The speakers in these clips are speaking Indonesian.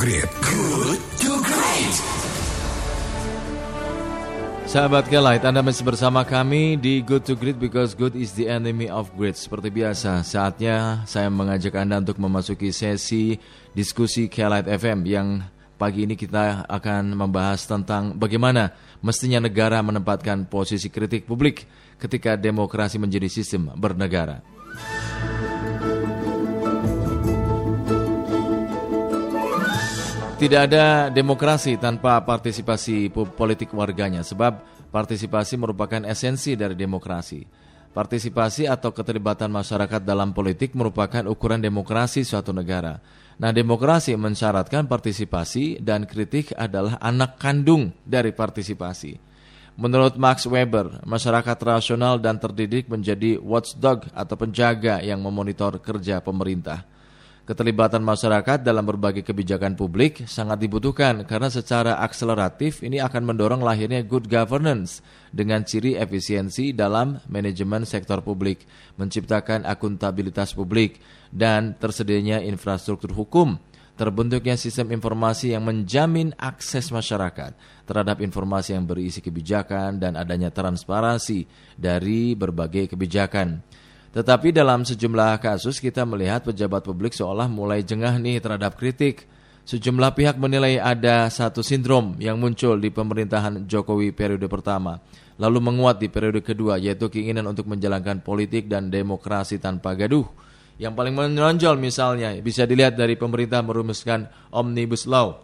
Great. Good to Great. Sahabat Kelight, Anda masih bersama kami di Good to Great because good is the enemy of great. Seperti biasa, saatnya saya mengajak Anda untuk memasuki sesi diskusi Kelight FM yang pagi ini kita akan membahas tentang bagaimana mestinya negara menempatkan posisi kritik publik ketika demokrasi menjadi sistem bernegara. Tidak ada demokrasi tanpa partisipasi politik warganya, sebab partisipasi merupakan esensi dari demokrasi. Partisipasi atau keterlibatan masyarakat dalam politik merupakan ukuran demokrasi suatu negara. Nah, demokrasi mensyaratkan partisipasi dan kritik adalah anak kandung dari partisipasi. Menurut Max Weber, masyarakat rasional dan terdidik menjadi watchdog atau penjaga yang memonitor kerja pemerintah. Keterlibatan masyarakat dalam berbagai kebijakan publik sangat dibutuhkan karena secara akseleratif ini akan mendorong lahirnya good governance dengan ciri efisiensi dalam manajemen sektor publik, menciptakan akuntabilitas publik, dan tersedianya infrastruktur hukum terbentuknya sistem informasi yang menjamin akses masyarakat terhadap informasi yang berisi kebijakan dan adanya transparansi dari berbagai kebijakan. Tetapi dalam sejumlah kasus kita melihat pejabat publik seolah mulai jengah nih terhadap kritik. Sejumlah pihak menilai ada satu sindrom yang muncul di pemerintahan Jokowi periode pertama, lalu menguat di periode kedua yaitu keinginan untuk menjalankan politik dan demokrasi tanpa gaduh. Yang paling menonjol misalnya bisa dilihat dari pemerintah merumuskan Omnibus Law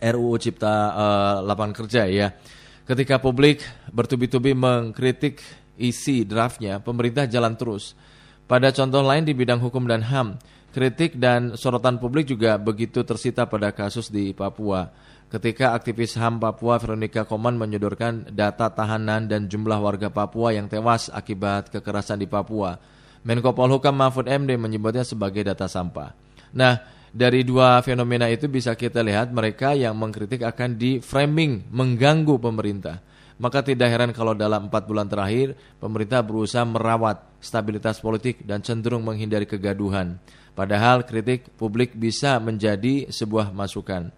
RUU Cipta uh, Lapangan Kerja ya. Ketika publik bertubi-tubi mengkritik isi draftnya, pemerintah jalan terus. Pada contoh lain di bidang hukum dan HAM, kritik dan sorotan publik juga begitu tersita pada kasus di Papua. Ketika aktivis HAM Papua Veronica Koman menyodorkan data tahanan dan jumlah warga Papua yang tewas akibat kekerasan di Papua, Menko Polhukam Mahfud MD menyebutnya sebagai data sampah. Nah, dari dua fenomena itu bisa kita lihat mereka yang mengkritik akan di framing mengganggu pemerintah maka tidak heran kalau dalam empat bulan terakhir pemerintah berusaha merawat stabilitas politik dan cenderung menghindari kegaduhan. Padahal kritik publik bisa menjadi sebuah masukan.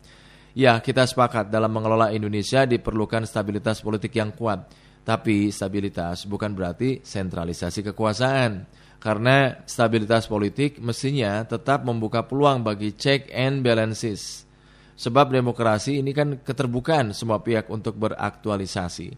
Ya, kita sepakat dalam mengelola Indonesia diperlukan stabilitas politik yang kuat. Tapi stabilitas bukan berarti sentralisasi kekuasaan. Karena stabilitas politik mestinya tetap membuka peluang bagi check and balances Sebab demokrasi ini kan keterbukaan semua pihak untuk beraktualisasi.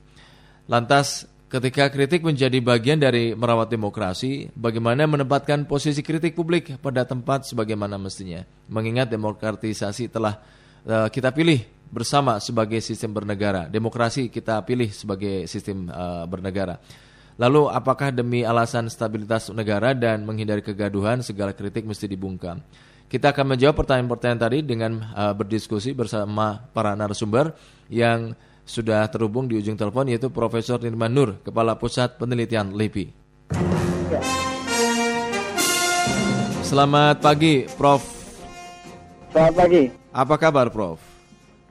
Lantas ketika kritik menjadi bagian dari merawat demokrasi, bagaimana menempatkan posisi kritik publik pada tempat sebagaimana mestinya. Mengingat demokratisasi telah uh, kita pilih bersama sebagai sistem bernegara. Demokrasi kita pilih sebagai sistem uh, bernegara. Lalu apakah demi alasan stabilitas negara dan menghindari kegaduhan segala kritik mesti dibungkam? Kita akan menjawab pertanyaan-pertanyaan tadi dengan uh, berdiskusi bersama para narasumber yang sudah terhubung di ujung telepon yaitu Profesor Nirman Nur, Kepala Pusat Penelitian LIPI. Ya. Selamat pagi, Prof. Selamat pagi. Apa kabar, Prof?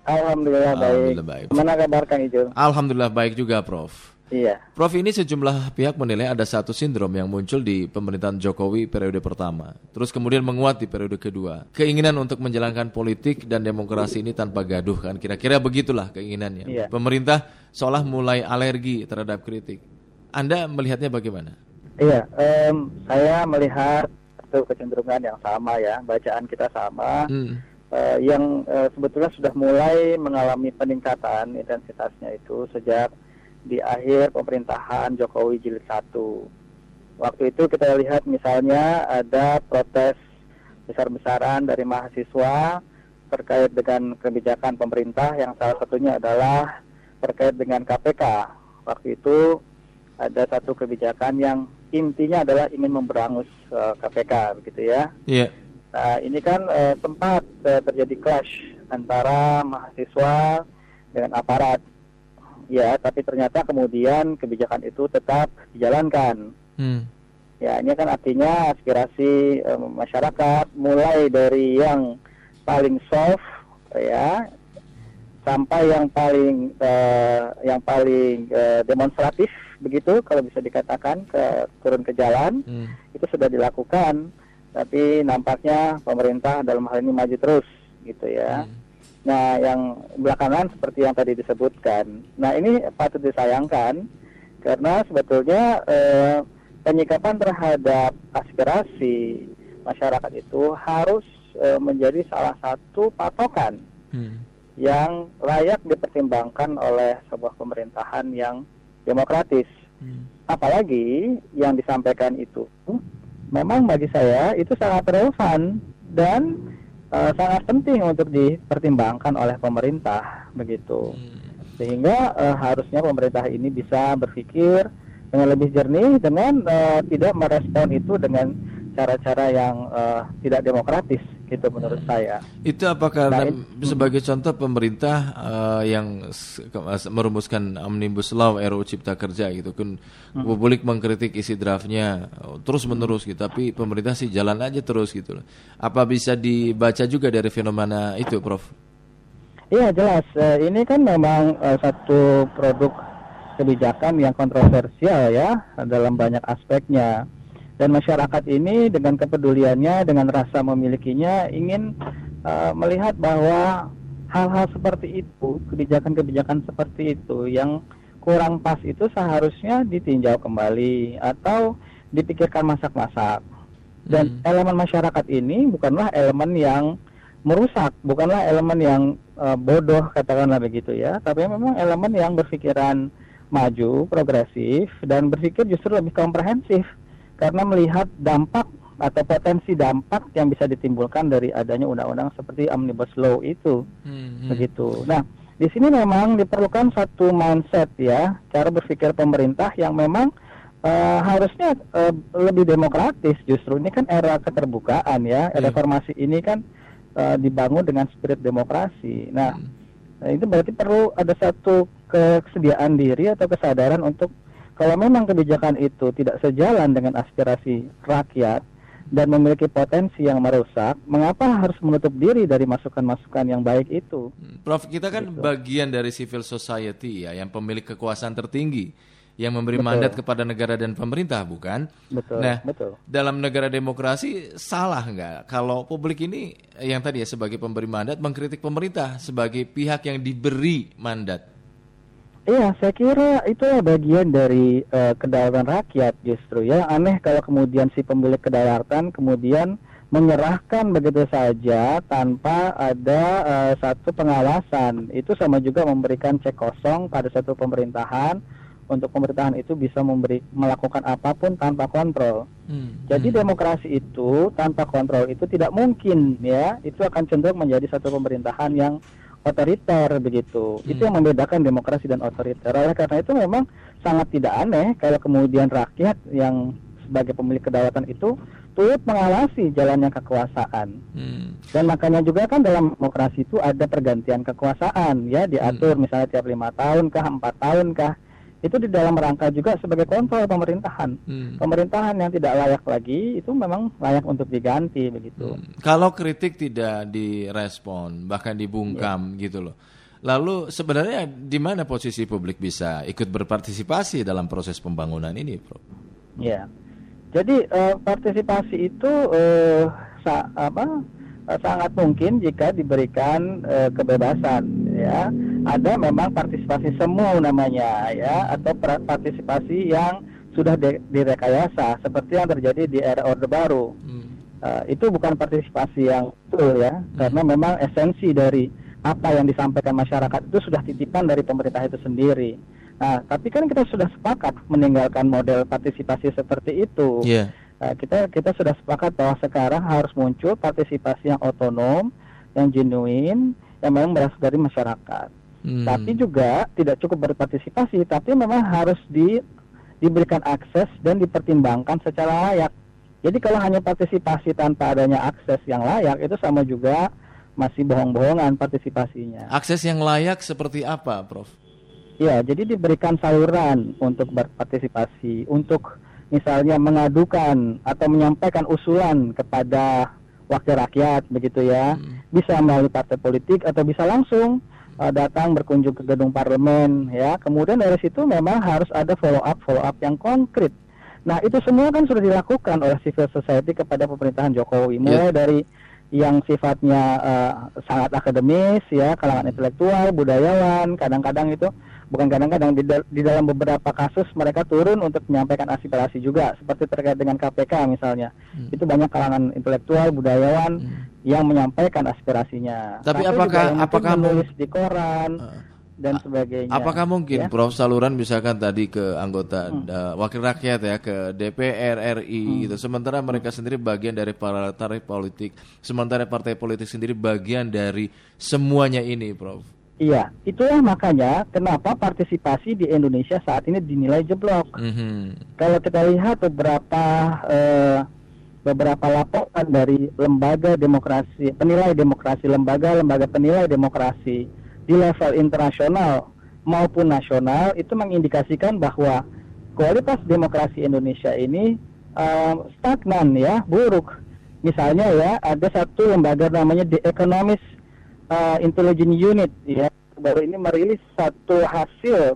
Alhamdulillah, Alhamdulillah baik. baik. Mana kabar Kang Ijo? Alhamdulillah baik juga, Prof. Iya. Prof ini sejumlah pihak menilai ada satu sindrom yang muncul di pemerintahan Jokowi periode pertama, terus kemudian menguat di periode kedua. Keinginan untuk menjalankan politik dan demokrasi ini tanpa gaduh kan, kira-kira begitulah keinginannya. Iya. Pemerintah seolah mulai alergi terhadap kritik. Anda melihatnya bagaimana? Iya, um, saya melihat itu kecenderungan yang sama ya, bacaan kita sama. Hmm. Uh, yang uh, sebetulnya sudah mulai mengalami peningkatan intensitasnya itu sejak di akhir pemerintahan Jokowi jilid 1. Waktu itu kita lihat misalnya ada protes besar-besaran dari mahasiswa terkait dengan kebijakan pemerintah yang salah satunya adalah terkait dengan KPK. Waktu itu ada satu kebijakan yang intinya adalah ingin memberangus uh, eh, KPK begitu ya. Iya. Yeah. Nah, ini kan uh, sempat uh, terjadi clash antara mahasiswa dengan aparat ya tapi ternyata kemudian kebijakan itu tetap dijalankan hmm. ya ini kan artinya aspirasi um, masyarakat mulai dari yang paling soft ya sampai yang paling uh, yang paling uh, demonstratif begitu kalau bisa dikatakan ke turun ke jalan hmm. itu sudah dilakukan tapi nampaknya pemerintah dalam hal ini maju terus gitu ya. Hmm. Nah, yang belakangan seperti yang tadi disebutkan. Nah, ini patut disayangkan karena sebetulnya eh, penyikapan terhadap aspirasi masyarakat itu harus eh, menjadi salah satu patokan hmm. yang layak dipertimbangkan oleh sebuah pemerintahan yang demokratis. Hmm. Apalagi yang disampaikan itu memang bagi saya itu sangat relevan dan uh, sangat penting untuk dipertimbangkan oleh pemerintah begitu. Hmm. Sehingga uh, harusnya pemerintah ini bisa berpikir dengan lebih jernih dengan uh, tidak merespon itu dengan cara-cara yang uh, tidak demokratis gitu menurut saya. Itu apakah nah, sebagai contoh pemerintah uh, yang merumuskan omnibus law RUU Cipta Kerja gitu kan hmm. publik mengkritik isi draftnya terus menerus gitu tapi pemerintah sih jalan aja terus gitu loh. Apa bisa dibaca juga dari fenomena itu, Prof? Iya jelas. Uh, ini kan memang uh, satu produk kebijakan yang kontroversial ya dalam banyak aspeknya dan masyarakat ini dengan kepeduliannya dengan rasa memilikinya ingin uh, melihat bahwa hal-hal seperti itu kebijakan-kebijakan seperti itu yang kurang pas itu seharusnya ditinjau kembali atau dipikirkan masak-masak dan hmm. elemen masyarakat ini bukanlah elemen yang merusak bukanlah elemen yang uh, bodoh katakanlah begitu ya tapi memang elemen yang berpikiran maju progresif dan berpikir justru lebih komprehensif karena melihat dampak atau potensi dampak yang bisa ditimbulkan dari adanya undang-undang seperti omnibus law itu hmm, begitu. Nah di sini memang diperlukan satu mindset ya cara berpikir pemerintah yang memang uh, harusnya uh, lebih demokratis justru ini kan era keterbukaan ya era reformasi ini kan uh, dibangun dengan spirit demokrasi. Nah, hmm. nah itu berarti perlu ada satu kesediaan diri atau kesadaran untuk kalau memang kebijakan itu tidak sejalan dengan aspirasi rakyat dan memiliki potensi yang merusak, mengapa harus menutup diri dari masukan-masukan yang baik itu? Hmm, Prof, kita kan gitu. bagian dari civil society ya, yang pemilik kekuasaan tertinggi yang memberi betul. mandat kepada negara dan pemerintah, bukan? Betul. Nah, betul. dalam negara demokrasi salah nggak kalau publik ini yang tadi ya sebagai pemberi mandat mengkritik pemerintah sebagai pihak yang diberi mandat? Iya, saya kira itu bagian dari uh, kedaulatan rakyat justru ya. Aneh kalau kemudian si pemilik kedaulatan kemudian menyerahkan begitu saja tanpa ada uh, satu pengawasan. Itu sama juga memberikan cek kosong pada satu pemerintahan untuk pemerintahan itu bisa memberi melakukan apa pun tanpa kontrol. Hmm. Jadi hmm. demokrasi itu tanpa kontrol itu tidak mungkin ya. Itu akan cenderung menjadi satu pemerintahan yang otoriter begitu. Hmm. Itu yang membedakan demokrasi dan otoriter. Oleh karena itu memang sangat tidak aneh kalau kemudian rakyat yang sebagai pemilik kedaulatan itu turut mengawasi jalannya kekuasaan. Hmm. Dan makanya juga kan dalam demokrasi itu ada pergantian kekuasaan ya diatur hmm. misalnya tiap lima tahun kah empat tahun kah itu di dalam rangka juga sebagai kontrol pemerintahan. Hmm. Pemerintahan yang tidak layak lagi itu memang layak untuk diganti begitu. Hmm. Kalau kritik tidak direspon bahkan dibungkam yeah. gitu loh. Lalu sebenarnya di mana posisi publik bisa ikut berpartisipasi dalam proses pembangunan ini, Bro? Ya. Jadi uh, partisipasi itu uh, sa apa uh, sangat mungkin jika diberikan uh, kebebasan ya ada memang partisipasi semua namanya ya atau partisipasi yang sudah direkayasa seperti yang terjadi di era Orde Baru. Hmm. Uh, itu bukan partisipasi yang betul ya, hmm. karena memang esensi dari apa yang disampaikan masyarakat itu sudah titipan dari pemerintah itu sendiri. Nah, tapi kan kita sudah sepakat meninggalkan model partisipasi seperti itu. Yeah. Uh, kita kita sudah sepakat bahwa sekarang harus muncul partisipasi yang otonom, yang genuine, yang memang berasal dari masyarakat. Hmm. Tapi juga tidak cukup berpartisipasi, tapi memang harus di, diberikan akses dan dipertimbangkan secara layak. Jadi kalau hanya partisipasi tanpa adanya akses yang layak itu sama juga masih bohong-bohongan partisipasinya. Akses yang layak seperti apa, Prof? Ya, jadi diberikan saluran untuk berpartisipasi, untuk misalnya mengadukan atau menyampaikan usulan kepada wakil rakyat begitu ya. Hmm. Bisa melalui partai politik atau bisa langsung uh, datang berkunjung ke gedung parlemen ya. Kemudian dari situ memang harus ada follow up follow up yang konkret. Nah, itu semua kan sudah dilakukan oleh civil society kepada pemerintahan Jokowi mulai yeah. dari yang sifatnya uh, sangat akademis ya kalangan intelektual budayawan kadang-kadang itu bukan kadang-kadang di, di dalam beberapa kasus mereka turun untuk menyampaikan aspirasi juga seperti terkait dengan KPK misalnya hmm. itu banyak kalangan intelektual budayawan hmm. Yang menyampaikan aspirasinya tapi, tapi apakah apakah menulis di koran uh dan sebagainya. Apakah mungkin ya? Prof saluran misalkan tadi ke anggota hmm. uh, wakil rakyat ya ke DPR RI hmm. gitu. Sementara mereka sendiri bagian dari partai politik, sementara partai politik sendiri bagian dari semuanya ini, Prof. Iya, itulah makanya kenapa partisipasi di Indonesia saat ini dinilai jeblok. Mm -hmm. Kalau kita lihat beberapa uh, beberapa laporan dari lembaga demokrasi, penilai demokrasi, lembaga-lembaga penilai demokrasi di level internasional maupun nasional itu mengindikasikan bahwa kualitas demokrasi Indonesia ini uh, stagnan ya, buruk. Misalnya ya, ada satu lembaga namanya The Economist uh, Intelligence Unit ya, baru ini merilis satu hasil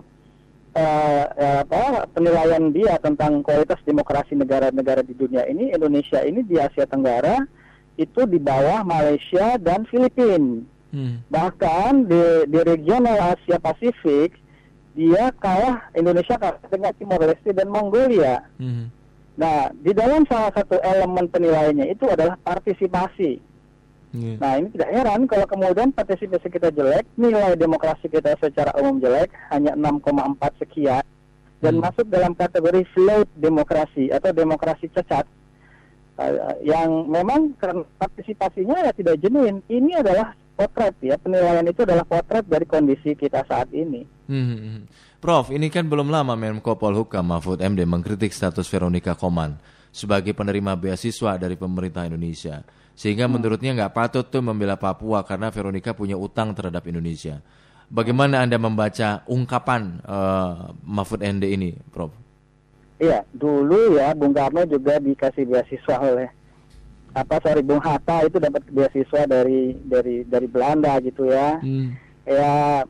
uh, apa penilaian dia tentang kualitas demokrasi negara-negara di dunia ini Indonesia ini di Asia Tenggara itu di bawah Malaysia dan Filipina. Hmm. Bahkan di, di regional Asia Pasifik dia kalah Indonesia kalah dengan Timor Leste dan Mongolia. Hmm. Nah, di dalam salah satu elemen penilaiannya itu adalah partisipasi. Yeah. Nah, ini tidak heran kalau kemudian partisipasi kita jelek, nilai demokrasi kita secara umum jelek, hanya 6,4 sekian, dan hmm. masuk dalam kategori float demokrasi atau demokrasi cacat, uh, yang memang karena partisipasinya ya tidak jenuin. Ini adalah potret ya penilaian itu adalah potret dari kondisi kita saat ini. Hmm. hmm, hmm. Prof, ini kan belum lama Menko Polhukam Mahfud MD mengkritik status Veronica Koman sebagai penerima beasiswa dari pemerintah Indonesia. Sehingga hmm. menurutnya nggak patut tuh membela Papua karena Veronica punya utang terhadap Indonesia. Bagaimana Anda membaca ungkapan uh, Mahfud MD ini, Prof? Iya, dulu ya Bung Karno juga dikasih beasiswa oleh apa sorry Bung Hatta itu dapat beasiswa dari dari dari Belanda gitu ya. Hmm. Ya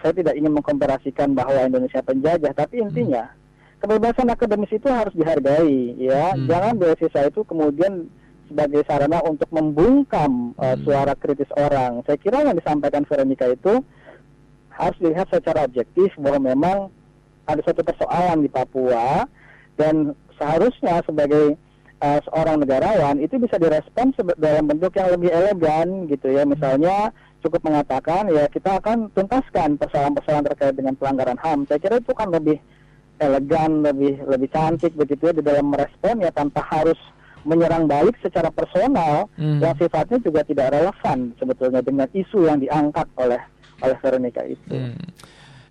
saya tidak ingin mengkomparasikan bahwa Indonesia penjajah, tapi intinya hmm. Kebebasan akademis itu harus dihargai ya. Hmm. Jangan beasiswa itu kemudian sebagai sarana untuk membungkam uh, suara kritis orang. Saya kira yang disampaikan Veronica itu harus dilihat secara objektif bahwa memang ada satu persoalan di Papua dan seharusnya sebagai uh, seorang negarawan itu bisa direspon dalam bentuk yang lebih elegan gitu ya misalnya cukup mengatakan ya kita akan tuntaskan persoalan-persoalan terkait dengan pelanggaran HAM saya kira itu kan lebih elegan lebih lebih cantik begitu ya di dalam merespon ya tanpa harus menyerang balik secara personal hmm. yang sifatnya juga tidak relevan sebetulnya dengan isu yang diangkat oleh oleh Veronica itu. Hmm.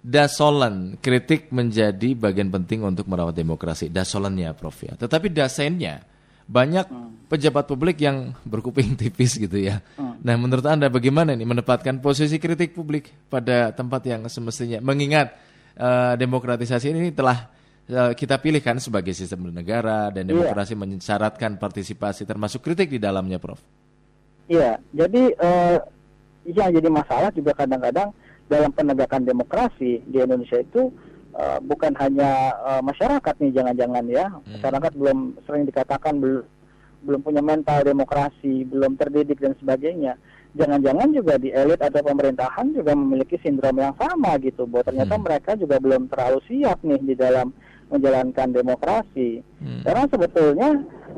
Dasolan, kritik menjadi bagian penting untuk merawat demokrasi. Dasolannya, Prof ya. Tetapi dasennya banyak hmm. pejabat publik yang berkuping tipis gitu ya. Hmm. Nah, menurut Anda bagaimana nih menempatkan posisi kritik publik pada tempat yang semestinya mengingat uh, demokratisasi ini telah uh, kita pilihkan sebagai sistem bernegara dan iya. demokrasi yeah. mensyaratkan partisipasi termasuk kritik di dalamnya, Prof. Iya, jadi uh, yang jadi masalah juga kadang-kadang dalam penegakan demokrasi di Indonesia itu uh, bukan hanya uh, masyarakat nih jangan-jangan ya hmm. masyarakat belum sering dikatakan belum belum punya mental demokrasi belum terdidik dan sebagainya jangan-jangan juga di elit atau pemerintahan juga memiliki sindrom yang sama gitu bahwa ternyata hmm. mereka juga belum terlalu siap nih di dalam menjalankan demokrasi hmm. karena sebetulnya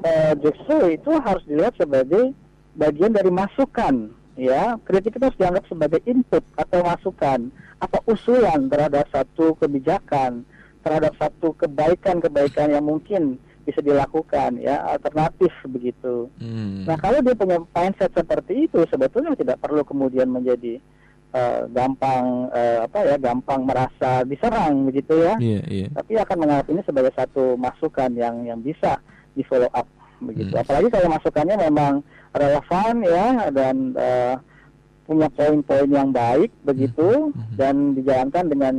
uh, justru itu harus dilihat sebagai bagian dari masukan ya kritik itu harus dianggap sebagai input atau masukan apa usulan terhadap satu kebijakan, terhadap satu kebaikan-kebaikan yang mungkin bisa dilakukan ya alternatif begitu. Hmm. Nah kalau dia punya mindset seperti itu sebetulnya tidak perlu kemudian menjadi uh, gampang uh, apa ya gampang merasa diserang begitu ya. Yeah, yeah. Tapi akan menganggap ini sebagai satu masukan yang yang bisa di follow up begitu. Hmm. Apalagi kalau masukannya memang relevan ya dan uh, punya poin-poin yang baik begitu hmm. hmm. dan dijalankan dengan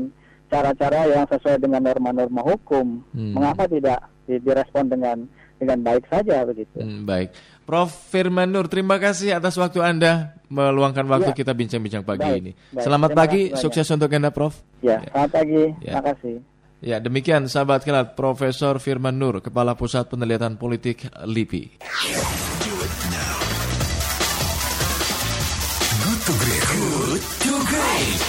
cara-cara yang sesuai dengan norma-norma hukum. Hmm. Mengapa tidak direspon dengan dengan baik saja begitu. Hmm, baik. Prof Firman Nur, terima kasih atas waktu Anda meluangkan waktu ya. kita bincang-bincang pagi baik, ini. Baik. Selamat terima pagi, sukses untuk Anda Prof. Ya, ya. selamat pagi. Ya. Terima kasih. Ya, demikian sahabat kenal Profesor Firman Nur, Kepala Pusat Penelitian Politik LIPI. to Great. Good to Great.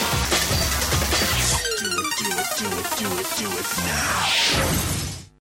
Do it, do it, do it, do it, do it now.